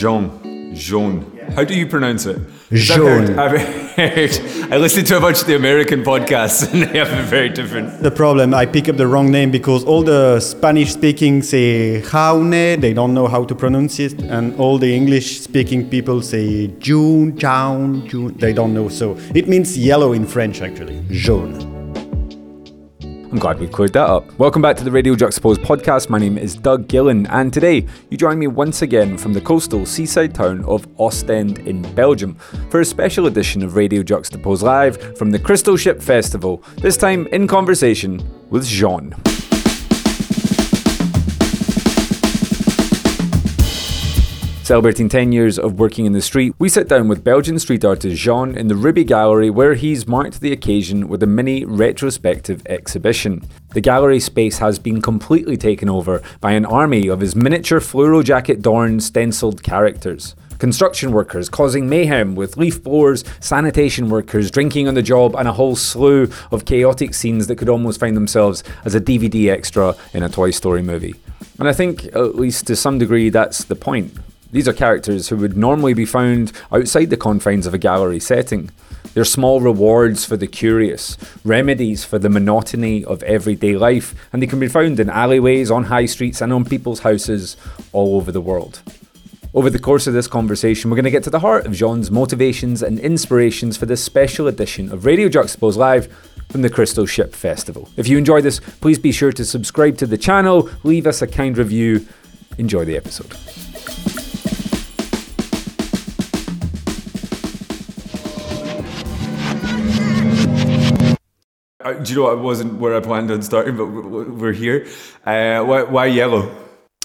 Jean. Jean. How do you pronounce it? Jean. I've heard, I listened to a bunch of the American podcasts and they have a very different. The problem, I pick up the wrong name because all the Spanish speaking say jaune, they don't know how to pronounce it, and all the English speaking people say June, Jaune, June, they don't know. So it means yellow in French actually, jaune. I'm glad we've cleared that up. Welcome back to the Radio Juxtapoz podcast. My name is Doug Gillen, and today you join me once again from the coastal seaside town of Ostend in Belgium for a special edition of Radio Juxtapoz Live from the Crystal Ship Festival, this time in conversation with Jaune. Celebrating 10 years of working in the street, we sit down with Belgian street artist Jaune in the Ruby Gallery where he's marked the occasion with a mini retrospective exhibition. The gallery space has been completely taken over by an army of his miniature fluoro jacket dorn stenciled characters construction workers causing mayhem with leaf blowers, sanitation workers drinking on the job, and a whole slew of chaotic scenes that could almost find themselves as a DVD extra in a Toy Story movie. And I think, at least to some degree, that's the point. These are characters who would normally be found outside the confines of a gallery setting. They're small rewards for the curious, remedies for the monotony of everyday life, and they can be found in alleyways, on high streets, and on people's houses all over the world. Over the course of this conversation, we're going to get to the heart of Jaune's motivations and inspirations for this special edition of Radio Juxtapoz Live from the Crystal Ship Festival. If you enjoy this, please be sure to subscribe to the channel, leave us a kind review. Enjoy the episode. Uh, do you know what? I wasn't where I planned on starting, but we're here. Uh, why, why yellow?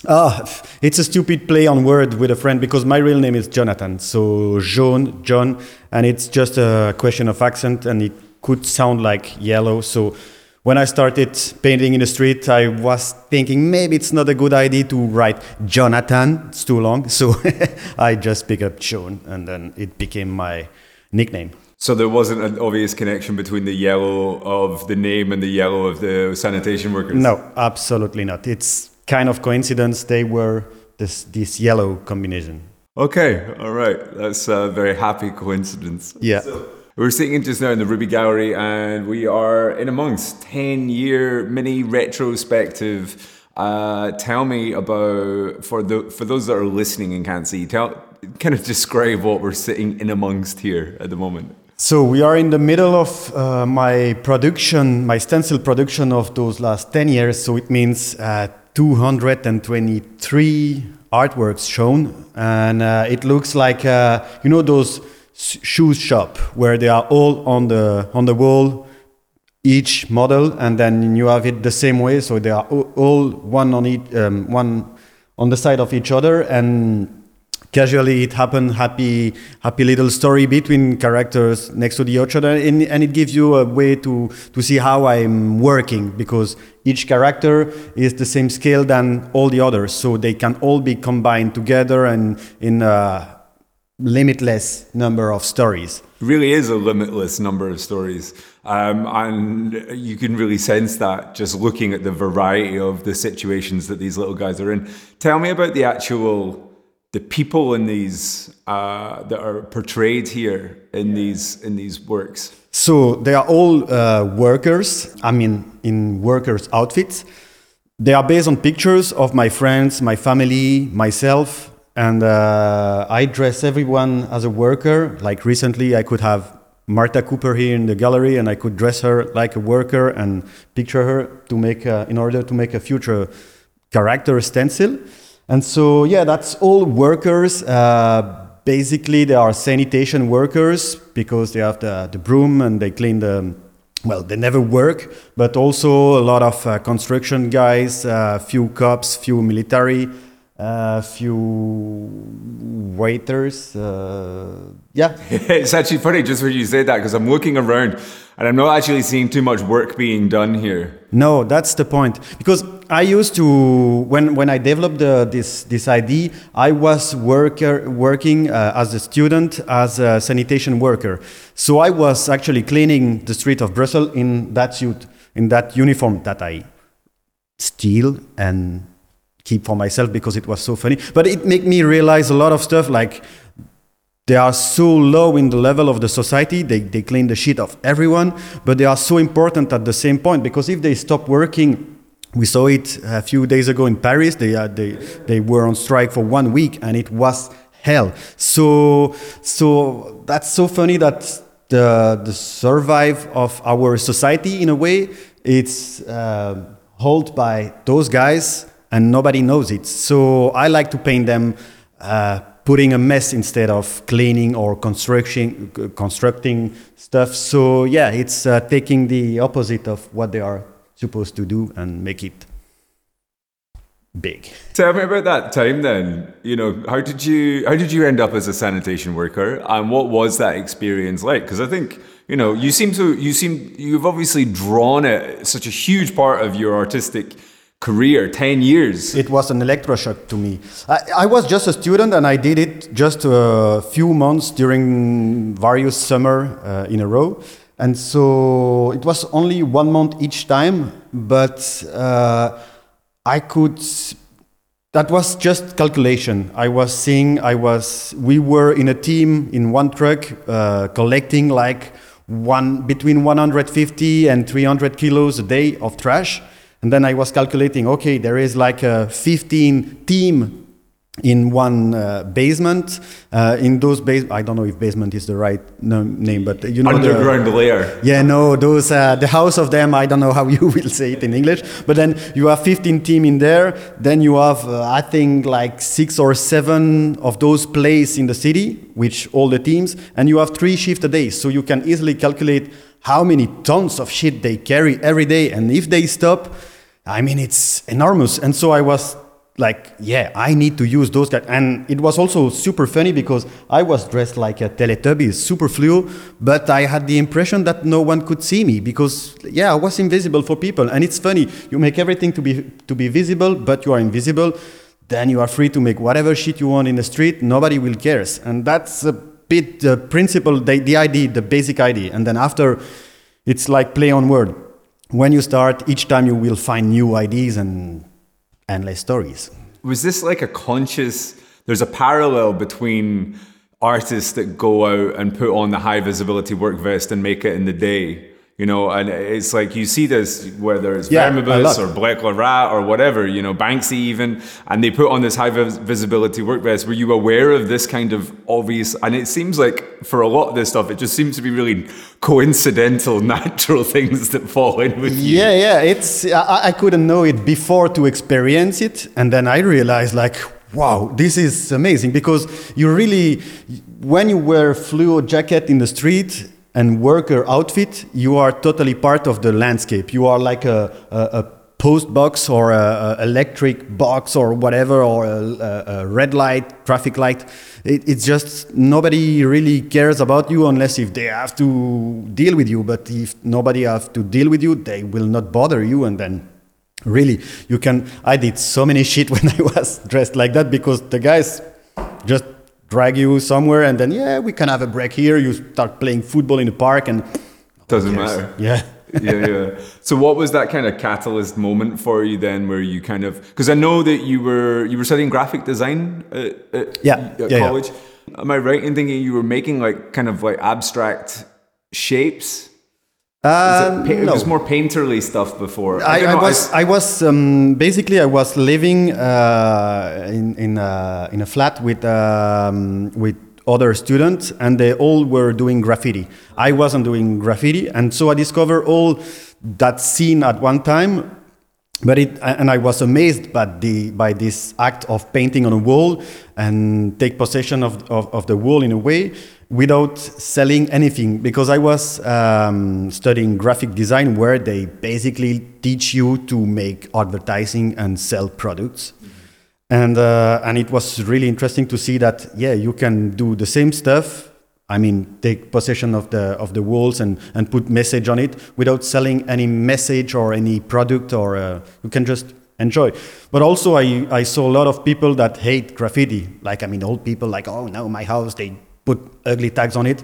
Ah, it's a stupid play on word with a friend because my real name is Jonathan. So John, John, and it's just a question of accent, and it could sound like yellow. So when I started painting in the street, I was thinking maybe it's not a good idea to write Jonathan. It's too long, so I just pick up John, and then it became my nickname. So there wasn't an obvious connection between the yellow of the name and the yellow of the sanitation workers. No, absolutely not. It's kind of coincidence. They were this this yellow combination. Okay, all right. That's a very happy coincidence. Yeah. So we're sitting just now in the Ruby Gallery, and we are in amongst ten year mini retrospective. Uh, tell me about for the for those that are listening and can't see. Tell kind of describe what we're sitting in amongst here at the moment. So we are in the middle of uh, my production, my stencil production of those last 10 years. So it means uh, 223 artworks shown. And uh, it looks like, uh, you know, those shoes shop where they are all on the, on the wall, each model, and then you have it the same way. So they are all one on each, um, one on the side of each other. And casually it happened happy happy little story between characters next to the other and, and it gives you a way to to see how i'm working because each character is the same scale than all the others so they can all be combined together and in a limitless number of stories. Really is a limitless number of stories. Um, and you can really sense that just looking at the variety of the situations that these little guys are in. Tell me about the actual the people in these uh, that are portrayed here in these in these works? So they are all uh, workers. I mean, in workers' outfits. They are based on pictures of my friends, my family, myself, and uh, I dress everyone as a worker. Like recently, I could have Martha Cooper here in the gallery, and I could dress her like a worker and picture her to make a, in order to make a future character stencil. And so, yeah, that's all workers. Uh, basically, they are sanitation workers because they have the, the broom and they clean the, well, they never work, but also a lot of uh, construction guys, a uh, few cops, few military, a few waiters. Uh, yeah. it's actually funny just when you say that because I'm looking around and I'm not actually seeing too much work being done here. No, that's the point. Because I used to, when, when I developed the, this, this idea, I was worker, working uh, as a student, as a sanitation worker. So I was actually cleaning the street of Brussels in that suit, in that uniform that I steal and keep for myself because it was so funny. But it made me realize a lot of stuff like they are so low in the level of the society, they, they clean the shit of everyone, but they are so important at the same point because if they stop working, we saw it a few days ago in Paris, they, uh, they, they were on strike for one week and it was hell. So, so that's so funny that the, the survive of our society in a way, it's uh, held by those guys and nobody knows it. So I like to paint them uh, putting a mess instead of cleaning or constructing constructing stuff. So yeah, it's uh, taking the opposite of what they are supposed to do and make it big. Tell me about that time then. You know, how did you how did you end up as a sanitation worker and what was that experience like? Because I think you know you seem to you seem you've obviously drawn it such a huge part of your artistic career 10 years. It was an electroshock to me. I, I, was just a student and i did it just a few months during various summer uh, in a row. And so it was only one month each time but uh, i could that was just calculation. I was seeing i was we were in a team in one truck uh, collecting like one between 150 and 300 kilos a day of trash and then I was calculating, okay, there is like a 15 team in one uh, basement. Uh, in those base, I don't know if basement is the right no, name, but you know underground the, layer. Yeah, no, those uh, the house of them. I don't know how you will say it in English, but then you have 15 team in there. Then you have, uh, I think, like six or seven of those places in the city, which all the teams, and you have three shift a day, so you can easily calculate how many tons of shit they carry every day, and if they stop I mean, it's enormous. And so I was like, yeah, I need to use those guys. And it was also super funny because I was dressed like a Teletubby, super fluo, but I had the impression that no one could see me because, yeah, I was invisible for people. And it's funny, you make everything to be, to be visible, but you are invisible. Then you are free to make whatever shit you want in the street. Nobody will cares. And that's a bit the principle, the, the idea, the basic idea. And then after, it's like play on word when you start, each time you will find new ideas and endless stories. Was this like a conscious? There's a parallel between artists that go out and put on the high visibility work vest and make it in the day you know, and it's like you see this whether it's yeah, Vermibus or Black Rat or whatever, you know, Banksy even, and they put on this high vis- visibility work vest. Were you aware of this kind of obvious? And it seems like for a lot of this stuff, it just seems to be really coincidental, natural things that fall in with you. Yeah, yeah. It's I, I couldn't know it before to experience it, and then I realized like, wow, this is amazing because you really, when you wear fluo jacket in the street and worker outfit, you are totally part of the landscape. You are like a, a, a post box or a, a, electric box or whatever, or a, red light, traffic light. It, it's just nobody really cares about you unless if they have to deal with you. But if nobody have to deal with you, they will not bother you, and then really you can. I did so many shit when I was dressed like that because the guys just drag you somewhere and then yeah we can have a break here. You start playing football in the park and doesn't matter. Yeah. Yeah yeah. So what was that kind of catalyst moment for you then where you kind of because i know that you were you were studying graphic design at, at, yeah, at yeah, college. Yeah. am i right in thinking you were making like kind of like abstract shapes um, it, no. was more painterly stuff before. I, I, I was, I, was um, basically I was living uh, in in a, in a flat with um, with other students, and they all were doing graffiti. I wasn't doing graffiti, and so I discovered all that scene at one time. But it, and I was amazed by the by this act of painting on a wall and take possession of, of, of the wall in a way without selling anything because I was um, studying graphic design where they basically teach you to make advertising and sell products. Mm-hmm. And, uh, and it was really interesting to see that, yeah, you can do the same stuff. I mean, take possession of the, of the walls and, and put message on it without selling any message or any product or uh, you can just enjoy. But also I, I saw a lot of people that hate graffiti. Like, I mean, old people like, oh no, my house, they put ugly tags on it.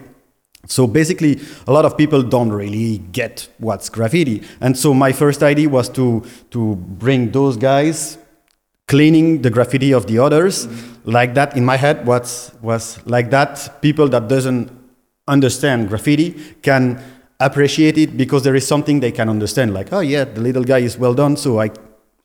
So basically, a lot of people don't really get what's graffiti. And so my first idea was to, to bring those guys cleaning the graffiti of the others mm-hmm. like that in my head was was like that people that doesn't understand graffiti can appreciate it because there is something they can understand like oh yeah the little guy is well done so i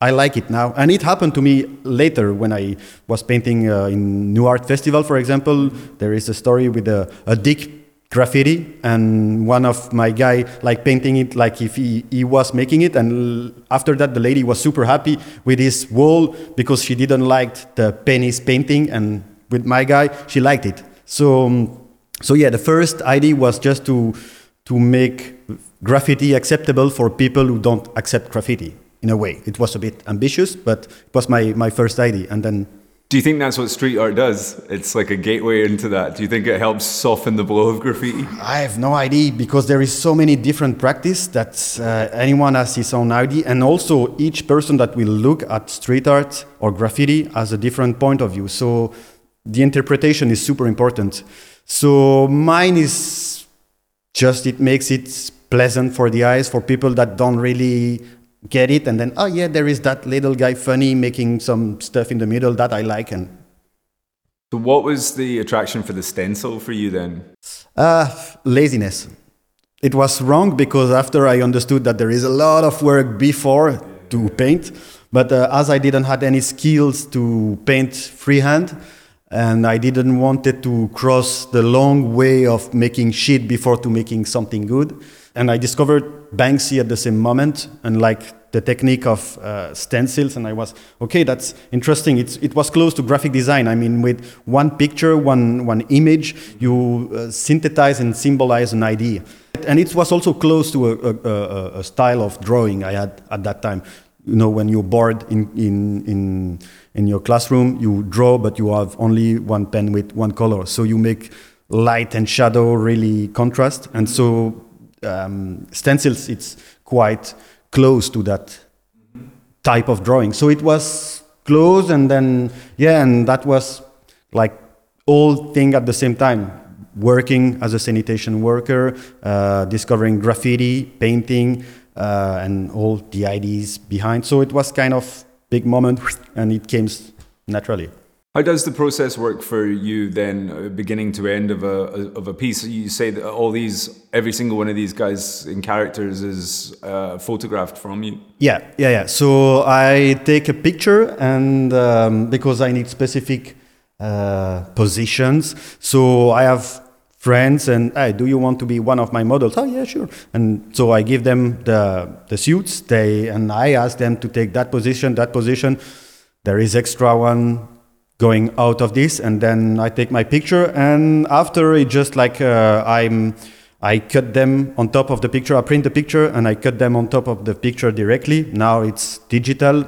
i like it now. And it happened to me later when i was painting uh, in new art festival for example. There is a story with a, a dick graffiti and one of my guy like painting it like if he, he was making it and after that the lady was super happy with his wall because she didn't like the penis painting and with my guy she liked it. So um, so yeah the first idea was just to to make graffiti acceptable for people who don't accept graffiti in a way it was a bit ambitious but it was my my first idea and then Do you think that's what street art does? It's like a gateway into that. Do you think it helps soften the blow of graffiti? I have no idea because there is so many different practice that uh, anyone has his own idea, and also each person that will look at street art or graffiti has a different point of view. So the interpretation is super important. So mine is just it makes it pleasant for the eyes for people that don't really get it, and then oh yeah, there is that little guy funny making some stuff in the middle that I like, and So, what was the attraction for the stencil for you then? Uh, laziness. It was wrong because after I understood that there is a lot of work before to paint, but uh, as I didn't have any skills to paint freehand, and I didn't wanted to cross the long way of making shit before to making something good, and I discovered Banksy at the same moment, and like the technique of uh, stencils, and I was okay. That's interesting. It's, it was close to graphic design. I mean, with one picture, one one image, you uh, synthesize and symbolize an idea, and it was also close to a, a, a, style of drawing I had at that time. You know, when you're bored in in in in your classroom, you draw, but you have only one pen with one color, so you make light and shadow really contrast, and so um, stencils it's quite close to that type of drawing. So it was close, and then yeah, and that was like all thing at the same time. Working as a sanitation worker, uh, discovering graffiti, painting, uh, and all the ideas behind. So it was kind of big moment, and it came naturally. How does the process work for you then, uh, beginning to end of a of a piece? You say that all these, every single one of these guys in characters is uh, photographed from you. Yeah, yeah, yeah. So I take a picture, and um, because I need specific uh, positions, so I have friends, and hey, do you want to be one of my models? Oh yeah, sure. And so I give them the the suits, they and I ask them to take that position, that position. There is extra one going out of this, and then I take my picture, and after it just like uh, I'm. I cut them on top of the picture. I print the picture and I cut them on top of the picture directly. Now it's digital,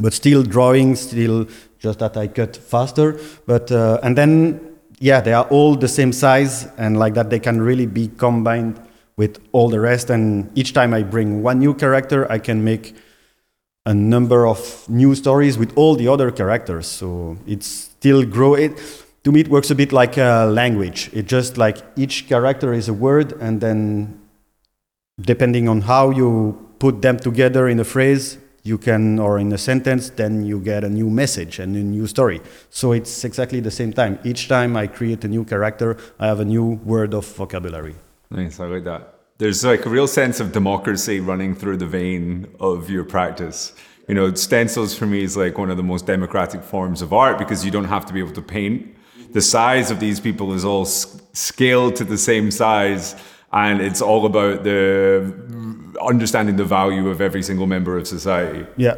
but still drawing, still just that I cut faster. But uh, and then yeah, they are all the same size and like that they can really be combined with all the rest. And each time I bring one new character, I can make a number of new stories with all the other characters. So it's still grow it. To me, it works a bit like a language. It just like each character is a word, and then depending on how you put them together in a phrase, you can or in a sentence, then you get a new message and a new story. So it's exactly the same time. Each time I create a new character, I have a new word of vocabulary. Nice, I like that. There's like a real sense of democracy running through the vein of your practice. You know, stencils for me is like one of the most democratic forms of art because you don't have to be able to paint. The size of these people is all s- scaled to the same size, and it's all about the understanding the value of every single member of society. Yeah.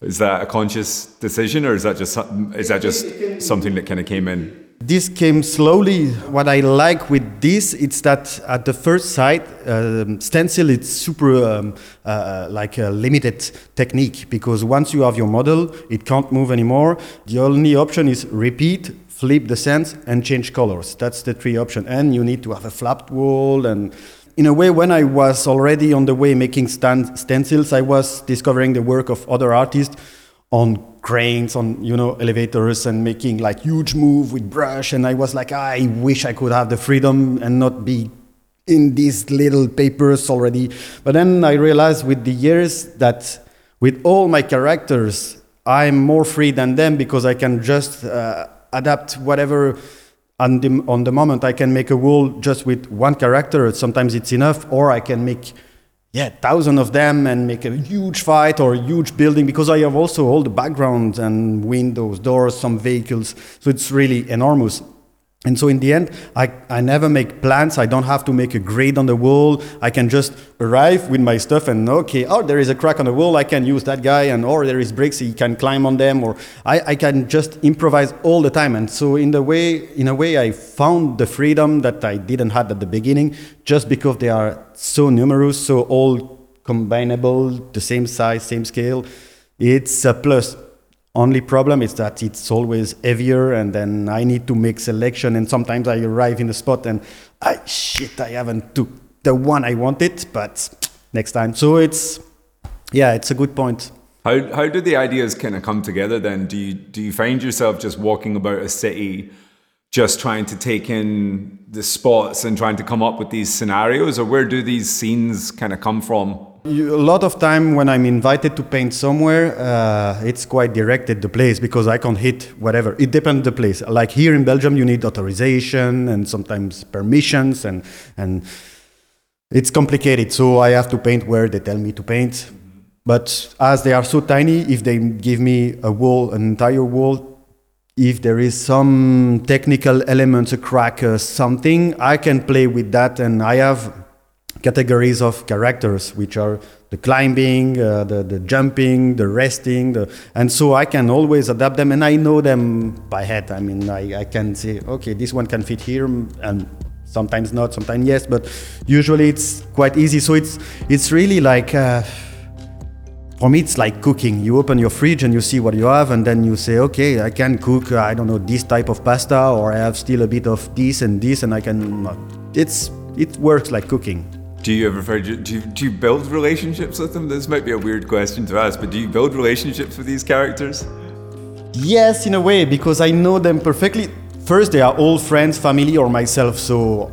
Is that a conscious decision, or is that just is that just something that kind of came in? This came slowly. What I like with this, it's that at the first sight, um, stencil it's super um, uh, like a limited technique because once you have your model, it can't move anymore. The only option is repeat, flip the sense, and change colors. That's the three options. And you need to have a flapped wall. And in a way, when I was already on the way making stencils, I was discovering the work of other artists on cranes on you know elevators and making like huge move with brush and i was like i wish i could have the freedom and not be in these little papers already but then i realized with the years that with all my characters I'm more free than them because I can just uh, adapt whatever on the, on the moment. I can make a wall just with one character. Sometimes it's enough, or I can make yeah, thousand of them and make a huge fight or a huge building because I have also all the backgrounds and windows, doors, some vehicles. So it's really enormous. And so in the end, I, I never make plans. I don't have to make a grade on the wall. I can just arrive with my stuff and okay, oh, there is a crack on the wall. I can use that guy, and or there is bricks. He can climb on them, or I, I can just improvise all the time. And so in the way, in a way, I found the freedom that I didn't have at the beginning, just because they are so numerous, so all combinable, the same size, same scale. It's a plus. Only problem is that it's always heavier, and then I need to make selection. And sometimes I arrive in the spot and I shit, I haven't took the one I wanted, but next time. So it's yeah, it's a good point. How how do the ideas kind of come together? Then do you do you find yourself just walking about a city? just trying to take in the spots and trying to come up with these scenarios or where do these scenes kind of come from a lot of time when I'm invited to paint somewhere, uh, it's quite directed the place because I can hit whatever. It depends the place. Like here in Belgium, you need authorization and sometimes permissions, and and it's complicated. So I have to paint where they tell me to paint. But as they are so tiny, if they give me a wall, an entire wall, if there is some technical elements, a crack, uh, something, I can play with that, and I have categories of characters, which are the climbing, uh, the, the jumping, the resting, the, and so I can always adapt them, and I know them by head. I mean, I, I can say, okay, this one can fit here, and sometimes not, sometimes yes, but usually it's quite easy. So it's it's really like. Uh, for me, it's like cooking. You open your fridge and you see what you have, and then you say, okay, I can cook, uh, I don't know, this type of pasta, or I have still a bit of this and this, and I can. It's it works like cooking. Do you ever do you, do you build relationships with them? This might be a weird question to ask, but do you build relationships with these characters? Yes, in a way, because I know them perfectly. First, they are all friends, family, or myself. So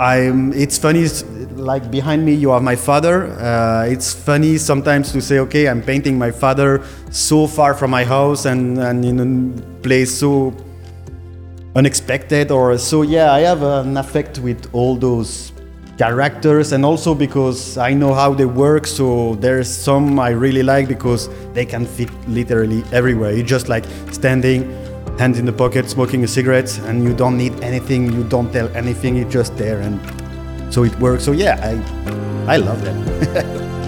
I'm. It's funny. Like behind me, you have my father. Uh, it's funny sometimes to say, okay, I'm painting my father so far from my house and and in a place so unexpected or so. Yeah, I have an affect with all those characters and also because I know how they work so there's some I really like because they can fit literally everywhere. It's just like standing, hands in the pocket, smoking a cigarette and you don't need anything, you don't tell anything, it's just there and so it works. So yeah, I I love them.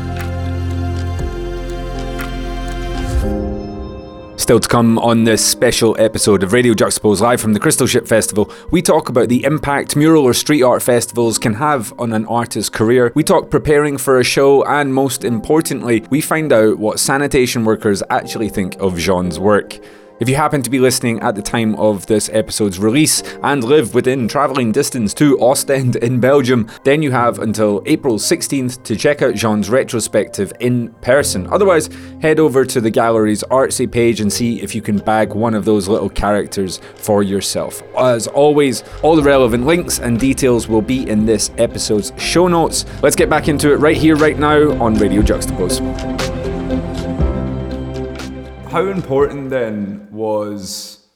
Still to come on this special episode of Radio Juxtapoz live from the Crystal Ship Festival, we talk about the impact mural or street art festivals can have on an artist's career. We talk preparing for a show, and most importantly, we find out what sanitation workers actually think of Jaune's work. If you happen to be listening at the time of this episode's release and live within travelling distance to Ostend in Belgium, then you have until April 16th to check out Jaune's retrospective in person. Otherwise, head over to the gallery's artsy page and see if you can bag one of those little characters for yourself. As always, all the relevant links and details will be in this episode's show notes. Let's get back into it right here, right now on Radio Juxtapoz how important then was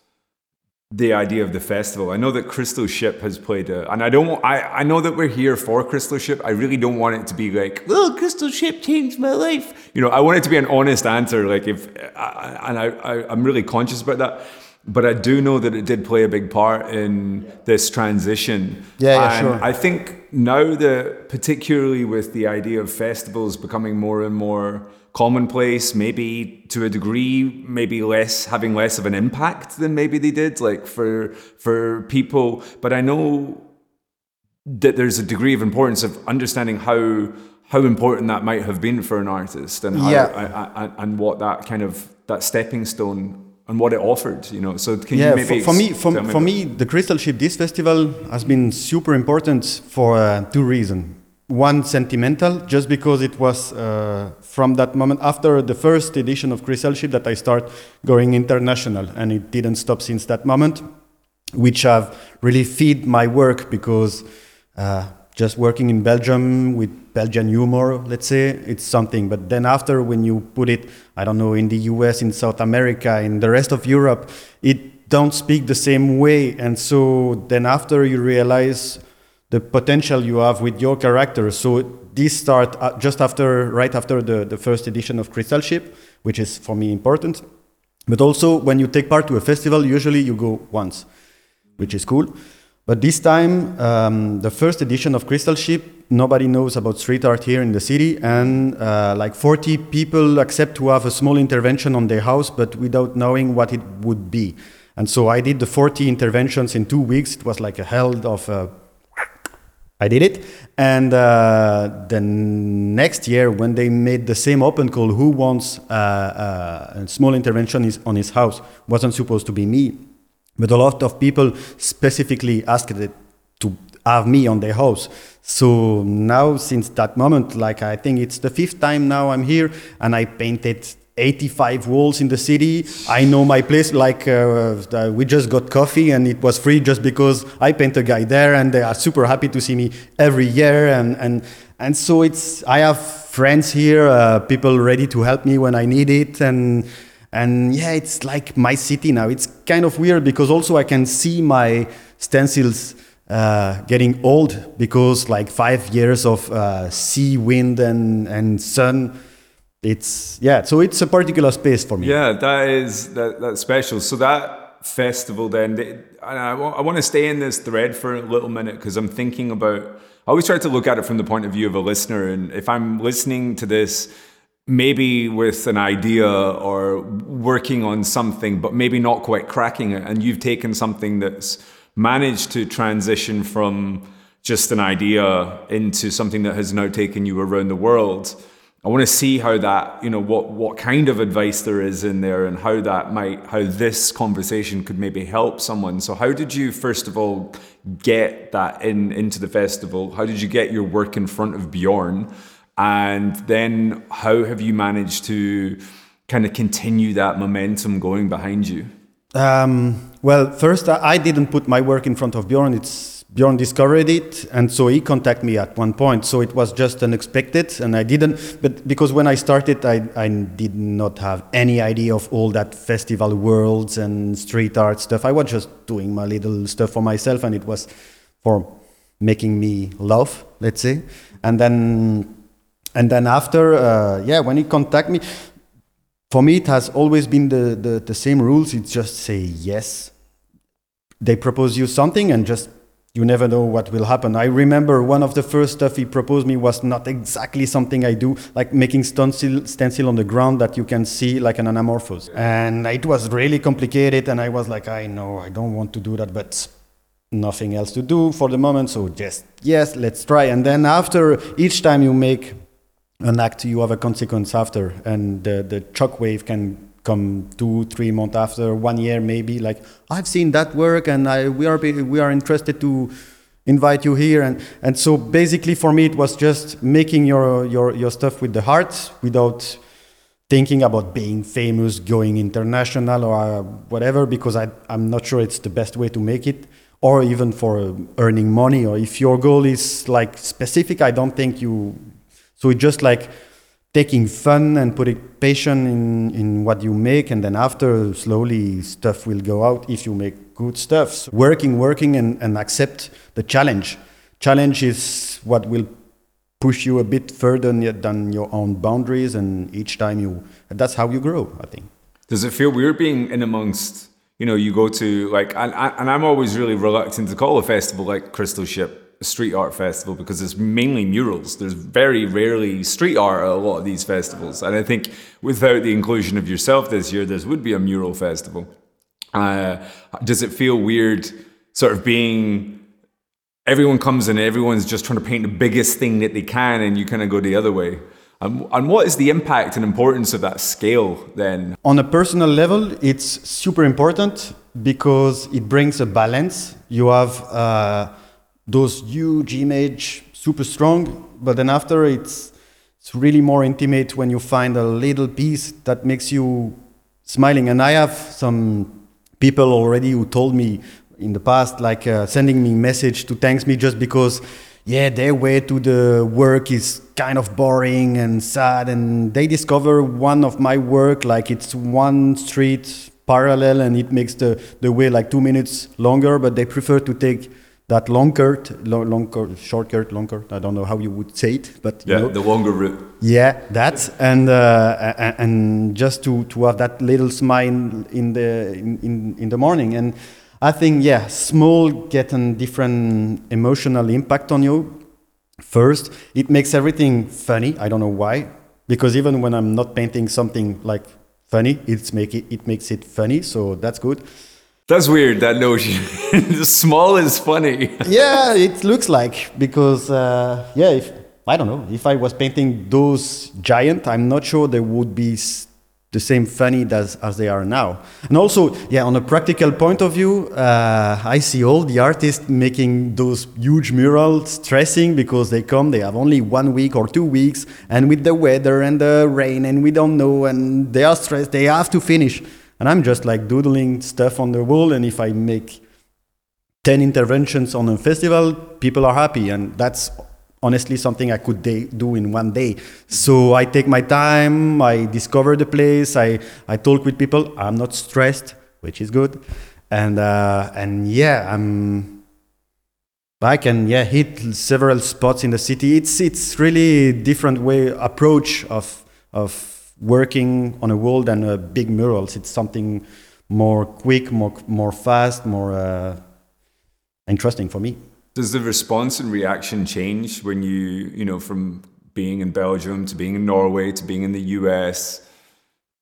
the idea of the festival? I know that Crystal Ship has played a, and I don't, I, I know that we're here for Crystal Ship. I really don't want it to be like, well, Crystal Ship changed my life. You know, I want it to be an honest answer. Like if, and I, I I'm really conscious about that but I do know that it did play a big part in this transition. Yeah, yeah sure. I think now that, particularly with the idea of festivals becoming more and more commonplace, maybe to a degree, maybe less having less of an impact than maybe they did, like for for people. But I know that there's a degree of importance of understanding how how important that might have been for an artist and how, yeah. and what that kind of that stepping stone and what it offered you know so can yeah, you maybe for, for me for, me, for me the crystal ship this festival has been super important for uh, two reasons. One sentimental just because it was uh, from that moment after the first edition of crystal ship that i start going international and it didn't stop since that moment which have really feed my work because uh, just working in Belgium with Belgian humor, let's say, it's something. But then after, when you put it, I don't know, in the US, in South America, in the rest of Europe, it don't speak the same way. And so then after you realize the potential you have with your character. So this start uh, just after, right after the, the first edition of Crystal Ship, which is for me important. But also when you take part to a festival, usually you go once, which is cool. But this time, um, the first edition of Crystal Ship, nobody knows about street art here in the city, and uh, like 40 people accept to have a small intervention on their house, but without knowing what it would be. And so I did the 40 interventions in two weeks. It was like a hell of a. I did it. And uh, the next year, when they made the same open call, who wants uh, uh a small intervention is on his house, wasn't supposed to be me but a lot of people specifically asked to have me on their house. So now, since that moment, like I think it's the fifth time now I'm here, and I painted 85 walls in the city. I know my place. Like uh, we just got coffee, and it was free just because I paint a guy there, and they are super happy to see me every year. And and and so it's I have friends here, uh, people ready to help me when I need it, and and yeah, it's like my city now. It's kind of weird because also I can see my stencils uh, getting old because like five years of uh, sea, wind, and and sun. It's yeah, so it's a particular space for me. Yeah, that is that that's special. So that festival then, they, I, I want to stay in this thread for a little minute because I'm thinking about. I always try to look at it from the point of view of a listener, and if I'm listening to this maybe with an idea or working on something, but maybe not quite cracking it. And you've taken something that's managed to transition from just an idea into something that has now taken you around the world. I want to see how that, you know, what what kind of advice there is in there and how that might how this conversation could maybe help someone. So how did you first of all get that in into the festival? How did you get your work in front of Bjorn? And then how have you managed to kind of continue that momentum going behind you? Um, well, first, I didn't put my work in front of Bjorn. It's Bjorn discovered it, and so he contacted me at one point. So it was just unexpected, and I didn't. But because when I started, I, I did not have any idea of all that festival worlds and street art stuff. I was just doing my little stuff for myself, and it was for making me laugh, let's say. And then and then after, uh, yeah, when he contact me, for me it has always been the, the, the same rules. It's just say yes. They propose you something and just you never know what will happen. I remember one of the first stuff he proposed me was not exactly something I do, like making stencil, stencil on the ground that you can see like an anamorphose. And it was really complicated, and I was like, I know, I don't want to do that, but nothing else to do for the moment, so just yes, let's try. And then after each time you make an act, you have a consequence after, and the the shock wave can come two, three months after, one year maybe. Like I've seen that work, and I we are we are interested to invite you here, and and so basically for me it was just making your your your stuff with the heart without thinking about being famous, going international or uh, whatever, because I I'm not sure it's the best way to make it. Or even for earning money, or if your goal is like specific, I don't think you so it's just like taking fun and putting passion in, in what you make, and then after, slowly stuff will go out if you make good stuff. So working, working, and, and accept the challenge. Challenge is what will push you a bit further than your own boundaries, and each time you, that's how you grow, I think. Does it feel weird being in amongst, you know, you go to like, and, and I'm always really reluctant to call a festival like Crystal Ship street art festival because it's mainly murals. There's very rarely street art at a lot of these festivals. And I think without the inclusion of yourself this year, this would be a mural festival. Uh, does it feel weird sort of being everyone comes in, everyone's just trying to paint the biggest thing that they can, and you kind of go the other way? Um, and what is the impact and importance of that scale then? On a personal level, it's super important because it brings a balance. You have uh, those huge image, super strong, but then after it's it's really more intimate when you find a little piece that makes you smiling. And I have some people already who told me in the past, like uh, sending me message to thanks me just because yeah, their way to the work is kind of boring and sad. And they discover one of my work, like it's one street parallel and it makes the, the way like two minutes longer, but they prefer to take that long cut, long, short cut, long. I don't know how you would say it, but yeah, know. the longer route. Yeah, that and uh, and just to, to have that little smile in the in, in, in the morning and I think yeah, small getting different emotional impact on you. First, it makes everything funny. I don't know why, because even when I'm not painting something like funny, it's make it, it makes it funny. So that's good. That's weird. That notion. small is funny. yeah, it looks like because uh, yeah, if I don't know if I was painting those giant, I'm not sure they would be the same funny as, as they are now. And also, yeah, on a practical point of view, uh, I see all the artists making those huge murals stressing because they come, they have only one week or two weeks, and with the weather and the rain, and we don't know, and they are stressed, they have to finish. And I'm just like doodling stuff on the wall, and if I make 10 interventions on a festival, people are happy, and that's honestly something I could do in one day. So I take my time, I discover the place, I, I talk with people. I'm not stressed, which is good. And, uh, and yeah, I'm, I can yeah hit several spots in the city. It's, it's really different way approach of, of working on a wall than a big murals. It's something more quick, more, more fast, more uh, interesting for me. Does the response and reaction change when you, you know, from being in Belgium to being in Norway to being in the US?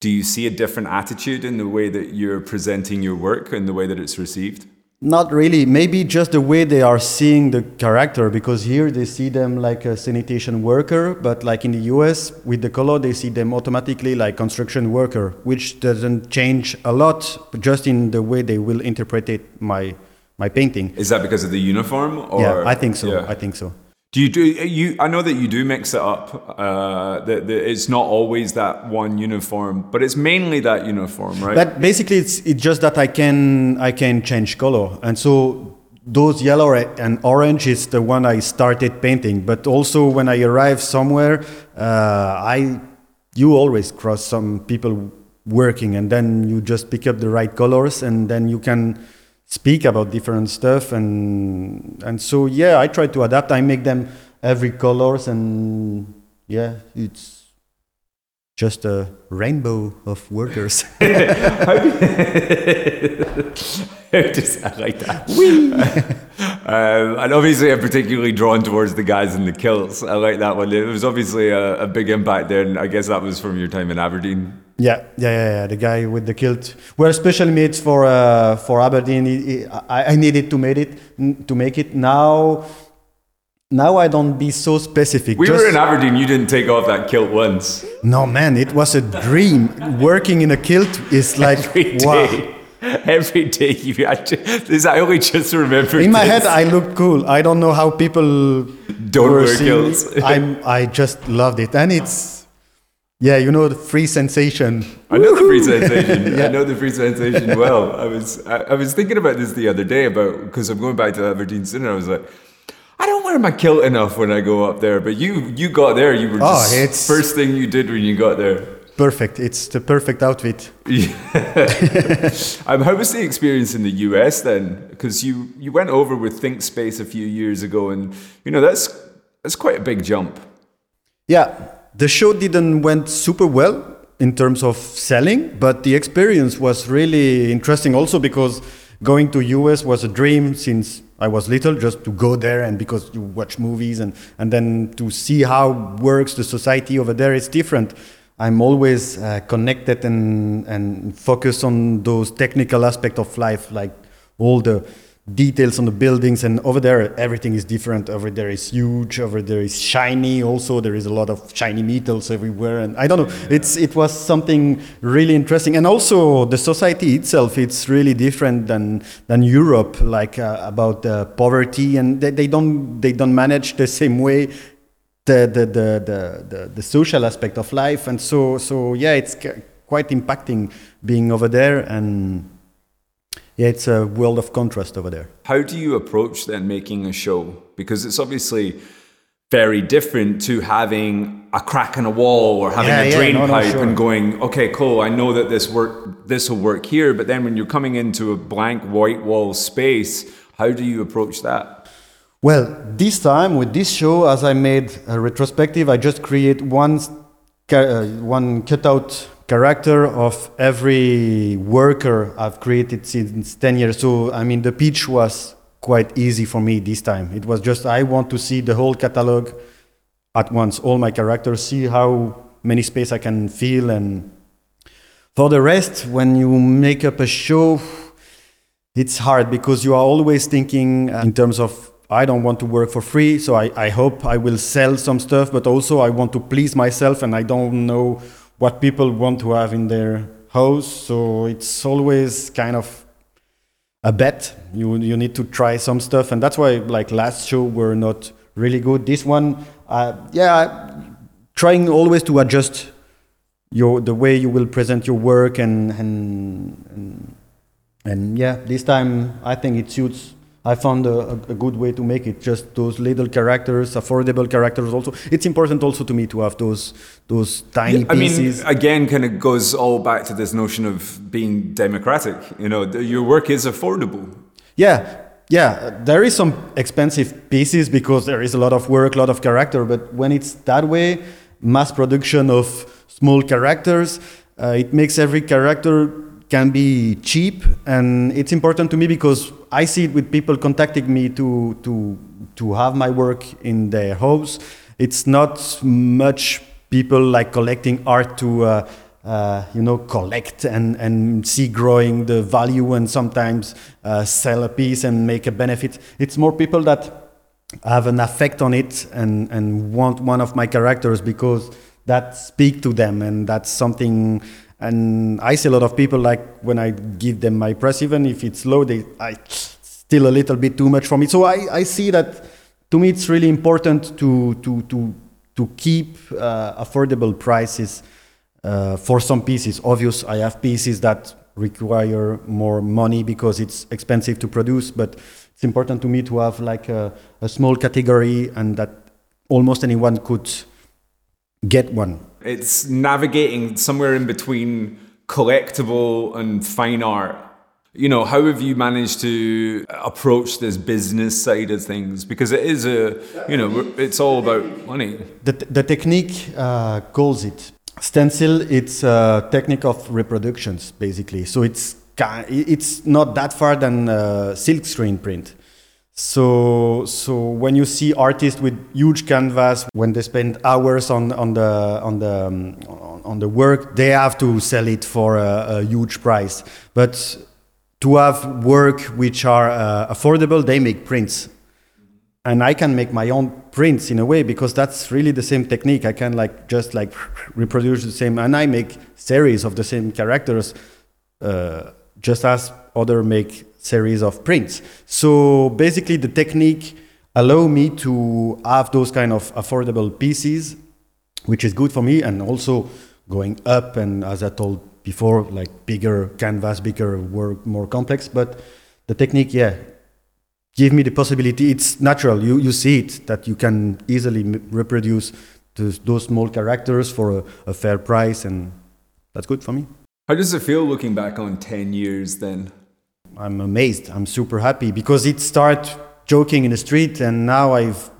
Do you see a different attitude in the way that you're presenting your work and the way that it's received? Not really. Maybe just the way they are seeing the character, because here they see them like a sanitation worker, but like in the US, with the color, they see them automatically like construction worker, which doesn't change a lot, just in the way they will interpret it, my my painting. Is that because of the uniform? Or? Yeah, I think so. Yeah. I think so. Do you do you? I know that you do mix it up. Uh, that, it's not always that one uniform, but it's mainly that uniform, right? But basically, it's it's just that I can I can change color, and so those yellow and orange is the one I started painting. But also when I arrive somewhere, uh, I you always cross some people working, and then you just pick up the right colors, and then you can speak about different stuff and and so yeah i try to adapt. I make them every colors and yeah it's just a rainbow of workers. just, I like that. um, and obviously, I'm particularly drawn towards the guys in the kilts. I like that one. It was obviously a, a big impact there, and I guess that was from your time in Aberdeen. Yeah, yeah, yeah, yeah. The guy with the kilt were specially made for uh, for Aberdeen. I, I needed to make it to make it. Now, now I don't be so specific. We Just, were in Aberdeen. You didn't take off that kilt once. No, man, it was a dream. Working in a kilt is like Every day. wow. Every day you to, this, I only just remember. In my head, I looked cool. I don't know how people don't wear kilts. I I just loved it, and it's yeah, you know the free sensation. I know the free sensation. yeah. I know the free sensation well. I was I, I, was thinking about this the other day about because I'm going back to Aberdeen soon. And I was like, I wear my kilt enough when I go up there. But you you got there. You were oh, just it's first thing you did when you got there. Perfect. It's the perfect outfit. Yeah. um, how was the experience in the US then? Because you you went over with ThinkSpace a few years ago, and you know that's that's quite a big jump. Yeah, the show didn't went super well in terms of selling, but the experience was really interesting also because going to US was a dream since I was little, just to go there and because you watch movies and, and then to see how works the society over there is different. I'm always uh, connected and, and focused on those technical aspects of life, like all the details on the buildings and over there everything is different. Over there is huge over there is shiny also. There is a lot of shiny metals everywhere and i don't know. It's it was something really interesting. And also the society itself it's really different than than europe like uh, about uh, poverty. And they, they don't they don't manage the same way the the, the the the the social aspect of life. And so so yeah it's quite impacting being over there. And yeah, it's a world of contrast over there. How do you approach then making a show? Because it's obviously very different to having a crack in a wall or having Yeah, a drain no, no, pipe sure. and going, okay, cool, I know that this work this will work here, but then when you're coming into a blank white wall space, how do you approach that? Well, this time with this show, as I made a retrospective, I just create one uh, one cutout character of every worker I've created since 10 years. So, I mean, the pitch was quite easy for me this time. It was just I want to see the whole catalog at once, all my characters, see how many space I can fill. And for the rest, when you make up a show, it's hard because you are always thinking uh, in terms of I don't want to work for free, so I, I hope I will sell some stuff, but also I want to please myself and I don't know what people want to have in their house. So it's always kind of a bet. You you need to try some stuff, and that's why like last show were not really good. This one, uh, yeah, trying always to adjust your the way you will present your work and and and, and yeah, this time I think it suits. I found a, a good way to make it. Just those little characters, affordable characters. Also, it's important also to me to have those those tiny I mean, pieces. again, kind of goes all back to this notion of being democratic. You know, your work is affordable. Yeah, yeah. There is some expensive pieces because there is a lot of work, a lot of character. But when it's that way, mass production of small characters, uh, it makes every character can be cheap, and it's important to me because I see it with people contacting me to to to have my work in their homes. It's not much people like collecting art to. Uh, uh, you know, collect and, and see growing the value and sometimes uh, sell a piece and make a benefit. It's more people that have an effect on it and, and want one of my characters because that speak to them and that's something and I see a lot of people like when I give them my press even if it's low they I still a little bit too much for me so I, I see that to me it's really important to to to to keep uh, affordable prices uh, for some pieces. Obvious, I have pieces that require more money because it's expensive to produce, but it's important to me to have like a, a small category and that almost anyone could get one. It's navigating somewhere in between collectible and fine art. You know, how have you managed to approach this business side of things? Because it is a, you know, it's all about money. The, the technique uh, calls it stencil. It's a technique of reproductions, basically. So it's it's not that far than uh, silk screen print. So so when you see artists with huge canvas, when they spend hours on on the on the um, on- the work, they have to sell it for a, a huge price. But to have work which are uh, affordable, they make prints and I can make my own prints in a way because that's really the same technique. I can like just like reproduce the same, and I make series of the same characters, uh, just as other make series of prints. So basically, the technique allow me to have those kind of affordable pieces, which is good for me, and also going up and as I told before, like bigger canvas, bigger work, more complex. But the technique, yeah, give me the possibility. It's natural. You you see it that you can easily reproduce those, those small characters for a, a fair price, and that's good for me. How does it feel looking back on 10 years then? I'm amazed. I'm super happy because it started joking in the street, and now I've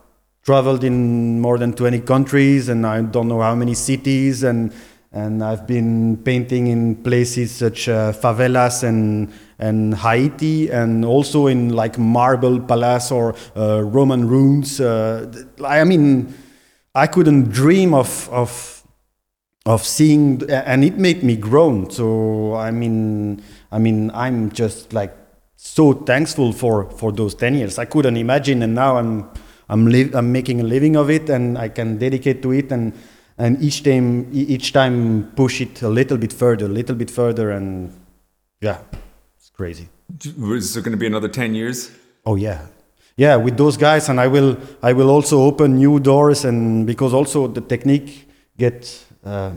traveled in more than 20 countries, and I don't know how many cities, and and I've been painting in places such uh, favelas and and Haiti, and also in like marble palace or uh, Roman ruins. Uh, I mean, I couldn't dream of of of seeing and it made me groan so i mean i mean i'm just like so thankful for for those 10 years i couldn't imagine and now i'm i'm i'm making a living of it and i can dedicate to it and and each time each time push it a little bit further a little bit further and yeah it's crazy Is there going to be another 10 years? Oh yeah, yeah. With those guys, and I will, I will also open new doors, and because also the technique get uh,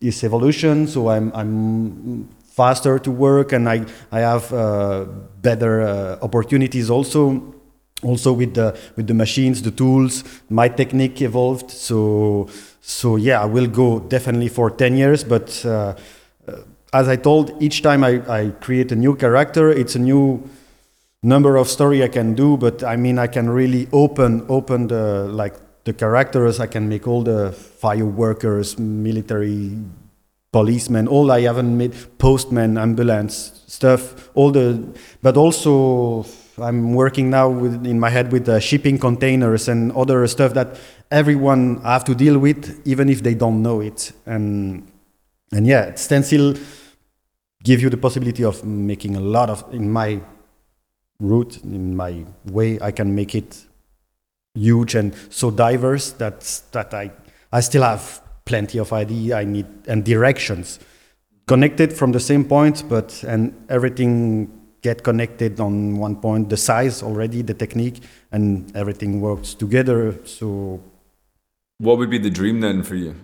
is evolution. So I'm, I'm faster to work and I, I have uh, better uh, opportunities also also with the with the machines the tools my technique evolved. So so yeah I will go definitely for 10 years but uh, uh, as I told each time I, I create a new character it's a new number of story I can do but I mean I can really open open the like the characters. I can make all the fire workers military policemen, all I haven't made, postmen, ambulance stuff, all the, but also I'm working now with, in my head with uh, shipping containers and other stuff that everyone have to deal with, even if they don't know it. And and yeah, stencil give you the possibility of making a lot of in my route, in my way, I can make it huge and so diverse that that I I still have plenty of idea I need and directions connected from the same point, but and everything get connected on one point. The size already, the technique, and everything works together. So, what would be the dream then for you?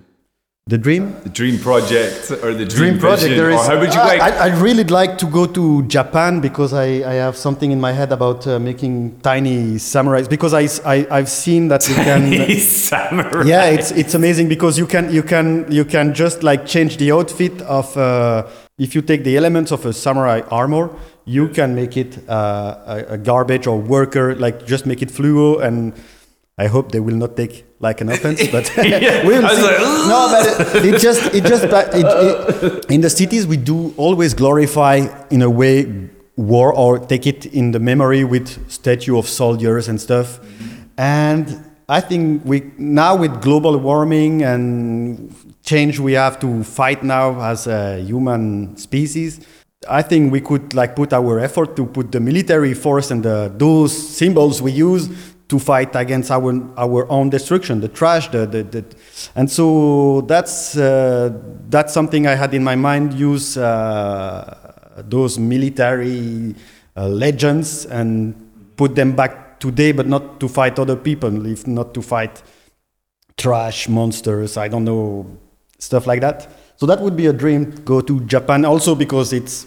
The dream? The dream project or the dream, dream project. There is, or how would you like? I, I really like to go to Japan because I, I have something in my head about uh, making tiny samurais because I, I I've seen that you can. Tiny samurai. Yeah, it's it's amazing because you can you can you can just like change the outfit of uh, if you take the elements of a samurai armor, you can make it uh, a, a garbage or worker like just make it fluo and I hope they will not take like an offense, but yeah. we'll see. Like, no, but it, it, just it just it, it, in the cities we do always glorify in a way war or take it in the memory with statue of soldiers and stuff, mm-hmm. and I think we now with global warming and change we have to fight now as a human species. I think we could like put our effort to put the military force and the, those symbols we use to fight against our our own destruction, the trash, the, the, the and so that's uh, that's something I had in my mind. Use uh, those military uh, legends and put them back today, but not to fight other people, if not to fight trash monsters. I don't know stuff like that. So that would be a dream. Go to Japan also because it's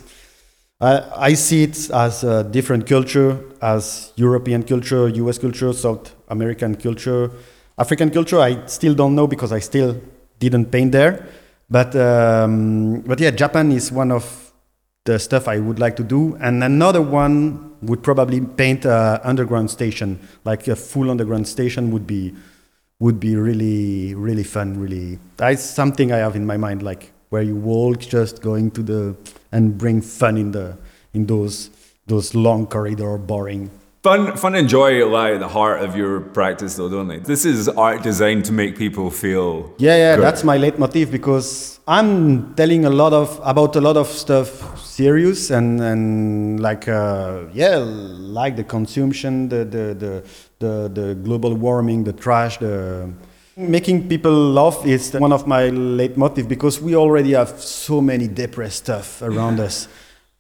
I, I see it as a different culture, as European culture, US culture, South American culture, African culture. I still don't know because I still didn't paint there. But um, but yeah, Japan is one of the stuff I would like to do, and another one would probably paint an underground station, like a full underground station would be would be really really fun. Really, that's something I have in my mind, like where you walk just going to the and bring fun in the in those those long corridor boring Fun, fun and joy lie at the heart of your practice, though, don't they? This is art designed to make people feel. Yeah, yeah, good. that's my leitmotif because I'm telling a lot of about a lot of stuff serious and and like uh, yeah, like the consumption, the the the the, the global warming, the trash, the Making people laugh is one of my leitmotiv because we already have so many depressed stuff around us.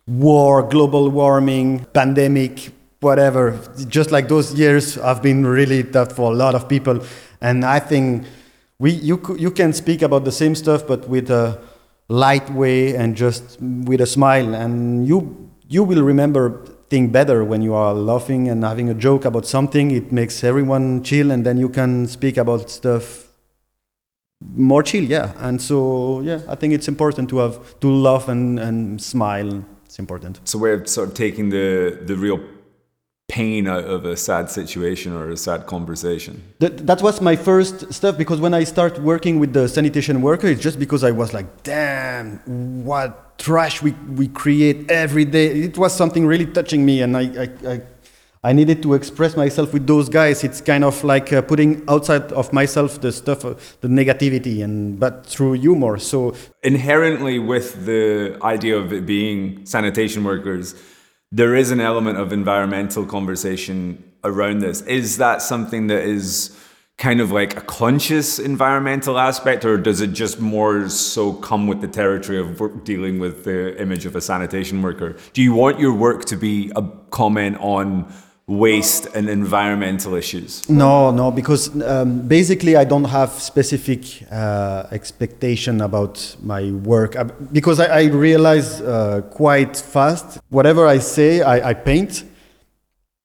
War, global warming, pandemic, whatever. Just like those years have been really tough for a lot of people. And I think we, you, you can speak about the same stuff, but with a light way and just with a smile. And you, you will remember think better when you are laughing and having a joke about something. It makes everyone chill, and then you can speak about stuff more chill. Yeah, and so yeah, I think it's important to have to laugh and and smile. It's important. So we're sort of taking the the real pain out of a sad situation or a sad conversation. That, that was my first stuff because when I start working with the sanitation worker, it's just because I was like, damn, what trash we, we create every day. It was something really touching me, and I, I, I, I needed to express myself with those guys. It's kind of like uh, putting outside of myself the stuff, uh, the negativity, and but through humor. So inherently, with the idea of it being sanitation workers there is an element of environmental conversation around this. Is that something that is kind of like a conscious environmental aspect, or does it just more so come with the territory of dealing with the image of a sanitation worker? Do you want your work to be a comment on waste and environmental issues? No, no, because um, basically I don't have specific uh, expectation about my work uh, because I, I realize uh, quite fast whatever I say, I, I paint.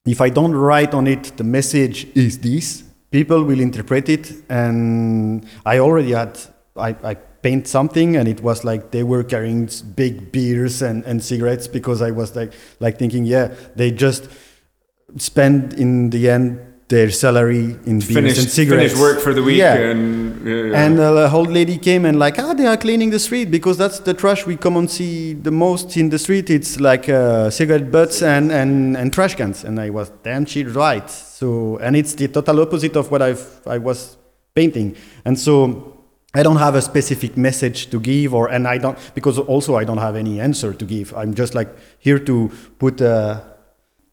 If I don't write on it, the message is this. People will interpret it, and I already had I, I paint something and it was like they were carrying big beers and, and cigarettes because I was like like thinking yeah they just spend in the end their salary in beers and cigarettes. Finish work for the week. Yeah. And, yeah, yeah. and uh, a old lady came and like, ah, they are cleaning the street because that's the trash we come and see the most in the street. It's like uh, cigarette butts and, and, and trash cans. And I was, damn, she's right. So, and it's the total opposite of what I've, I was painting. And so I don't have a specific message to give or, and I don't, because also I don't have any answer to give. I'm just like here to put uh,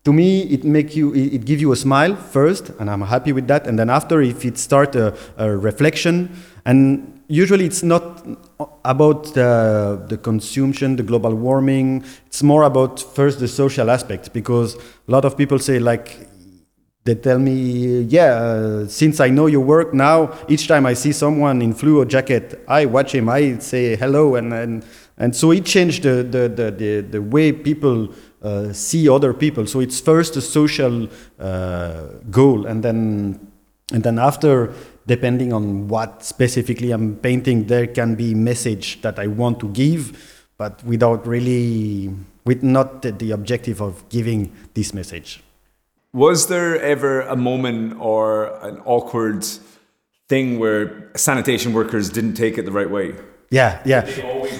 to me it make you it, it give you a smile first and i'm happy with that. And then after if it start a, a reflection and usually it's not about the, the consumption the global warming. It's more about first the social aspect because a lot of people say like they tell me yeah uh, since i know your work now each time i see someone in fluo jacket i watch him i say hello and and, and so it changed the, the, the, the, the way people uh, see other people. So it's first a social uh, goal, and then and then after, depending on what specifically I'm painting, there can be message that I want to give, but without really, with not the, the objective of giving this message. Was there ever a moment or an awkward thing where sanitation workers didn't take it the right way? Yeah, yeah.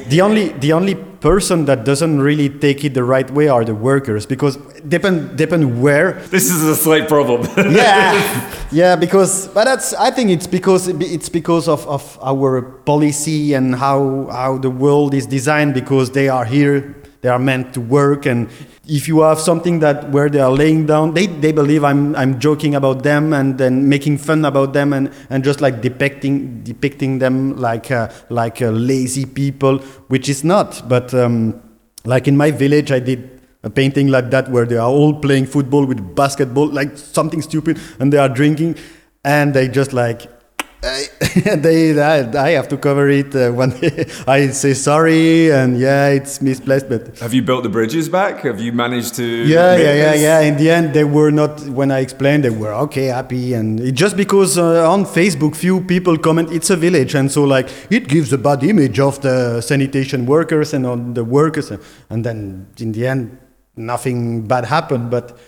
The only the only person that doesn't really take it the right way are the workers because depend depend where. This is a slight problem. yeah, yeah. Because but that's I think it's because it's because of, of our policy and how how the world is designed because they are here they are meant to work and if you have something that where they are laying down they, they believe I'm, I'm joking about them and then making fun about them and, and just like depicting depicting them like uh, like uh, lazy people which is not. But um, like in my village I did a painting like that where they are all playing football with basketball like something stupid and they are drinking and they just like they, I, I, have to cover it uh, when I say sorry, and yeah, it's misplaced. But have you built the bridges back? Have you managed to? Yeah, yeah, yeah, this? yeah. In the end, they were not. When I explained, they were okay, happy, and it, just because uh, on Facebook, few people comment it's a village, and so like it gives a bad image of the sanitation workers and on the workers, and then in the end, nothing bad happened, but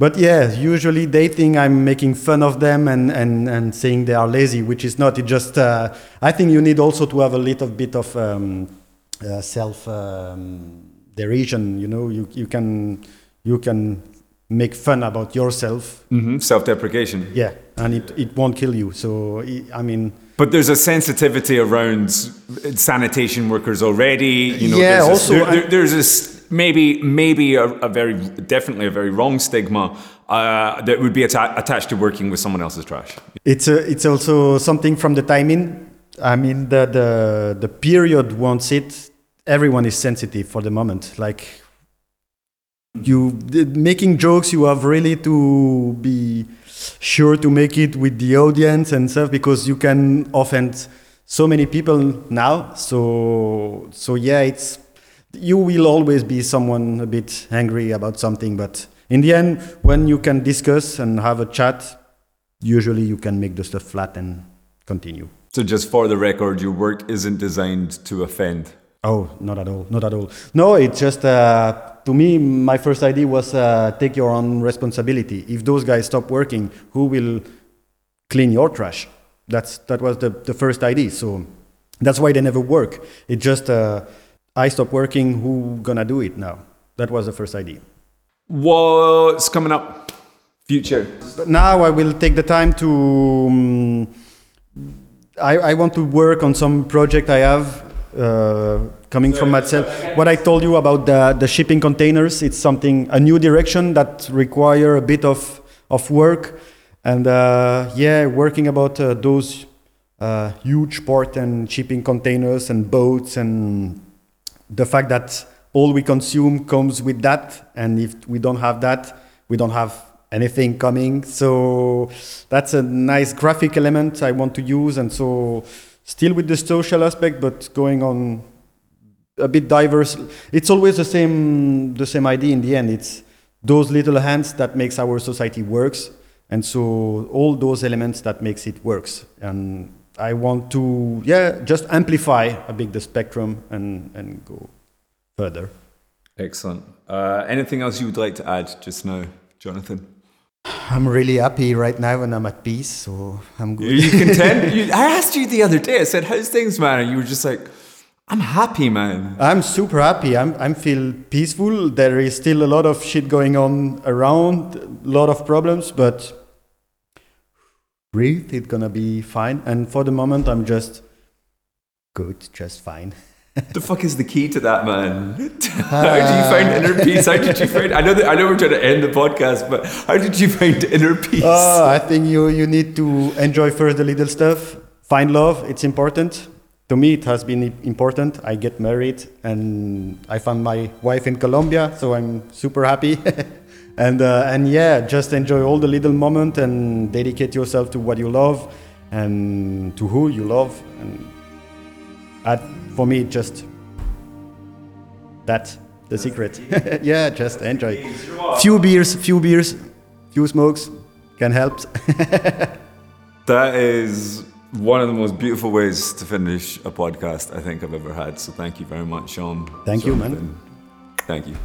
but yeah, usually they think I'm making fun of them and, and, and saying they are lazy, which is not. It just, uh, I think you need also to have a little bit of um, uh, self um, derision. You know, you, you can you can make fun about yourself. Mm-hmm. Self deprecation. Yeah, and it, it won't kill you. So, I mean. But there's a sensitivity around sanitation workers already. You know, yeah, there's also. A, there, there's this maybe maybe a, a, very definitely a very wrong stigma uh, that would be atta- attached to working with someone else's trash. It's a, it's also something from the timing. I mean the the the period wants it. Everyone is sensitive for the moment. Like you making jokes, you have really to be sure to make it with the audience and stuff because you can offend so many people now. So so yeah, it's you will always be someone a bit angry about something, but in the end, when you can discuss and have a chat, usually you can make the stuff flat and continue. So, just for the record, your work isn't designed to offend. Oh, not at all, not at all. No, it's just uh, to me. My first idea was uh, take your own responsibility. If those guys stop working, who will clean your trash? That's that was the, the first idea. So that's why they never work. It just uh, I stop working, who gonna do it now? That was the first idea. What's coming up? Future. But now I will take the time to. Um, I, I want to work on some project I have uh, coming from myself. What I told you about the, the shipping containers, it's something, a new direction that require a bit of, of work. And uh, yeah, working about uh, those uh, huge port and shipping containers and boats and the fact that all we consume comes with that, and if we don't have that, we don't have anything coming. So that's a nice graphic element I want to use, and so still with the social aspect, but going on a bit diverse. It's always the same the same idea in the end. It's those little hands that makes our society works, and so all those elements that makes it works. And I want to yeah just amplify a bit the spectrum and and go further. Excellent. Uh, anything else you would like to add just now, Jonathan? I'm really happy right now and I'm at peace, so I'm good. Are you content? you, I asked you the other day. I said, "How's things, man?" And you were just like, "I'm happy, man." I'm super happy. I'm I'm feel peaceful. There is still a lot of shit going on around, a lot of problems, but breathe. It's gonna be fine. And for the moment, I'm just good, just fine. the fuck is the key to that, man? how do you find inner peace? How did you find? I know that I know we're trying to end the podcast, but how did you find inner peace? Uh, I think you you need to enjoy first the little stuff. Find love. It's important. To me, it has been important. I get married, and I found my wife in Colombia, so I'm super happy. and uh, and yeah, just enjoy all the little moment and dedicate yourself to what you love and to who you love. And at for me, just that the secret. yeah, just enjoy. Few beers, few beers, few smokes can help. that is one of the most beautiful ways to finish a podcast I think I've ever had. So thank you very much, Jaune. Thank you, man. Thank you.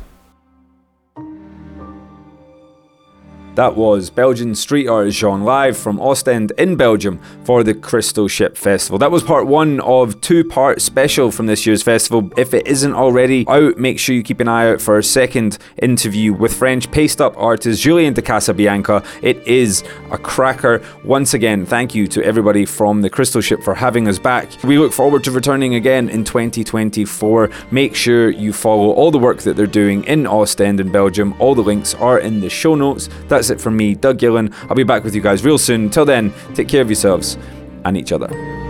That was Belgian street artist Jaune live from Ostend in Belgium for the Crystal Ship Festival. That was part one of two part special from this year's festival. If it isn't already out, make sure you keep an eye out for our second interview with French paste up artist Julien de Casabianca. It is a cracker. Once again, thank you to everybody from the Crystal Ship for having us back. We look forward to returning again in 2024. Make sure you follow all the work that they're doing in Ostend in Belgium. All the links are in the show notes. That's that's it from me, Doug Gillen. I'll be back with you guys real soon. Till then, take care of yourselves and each other.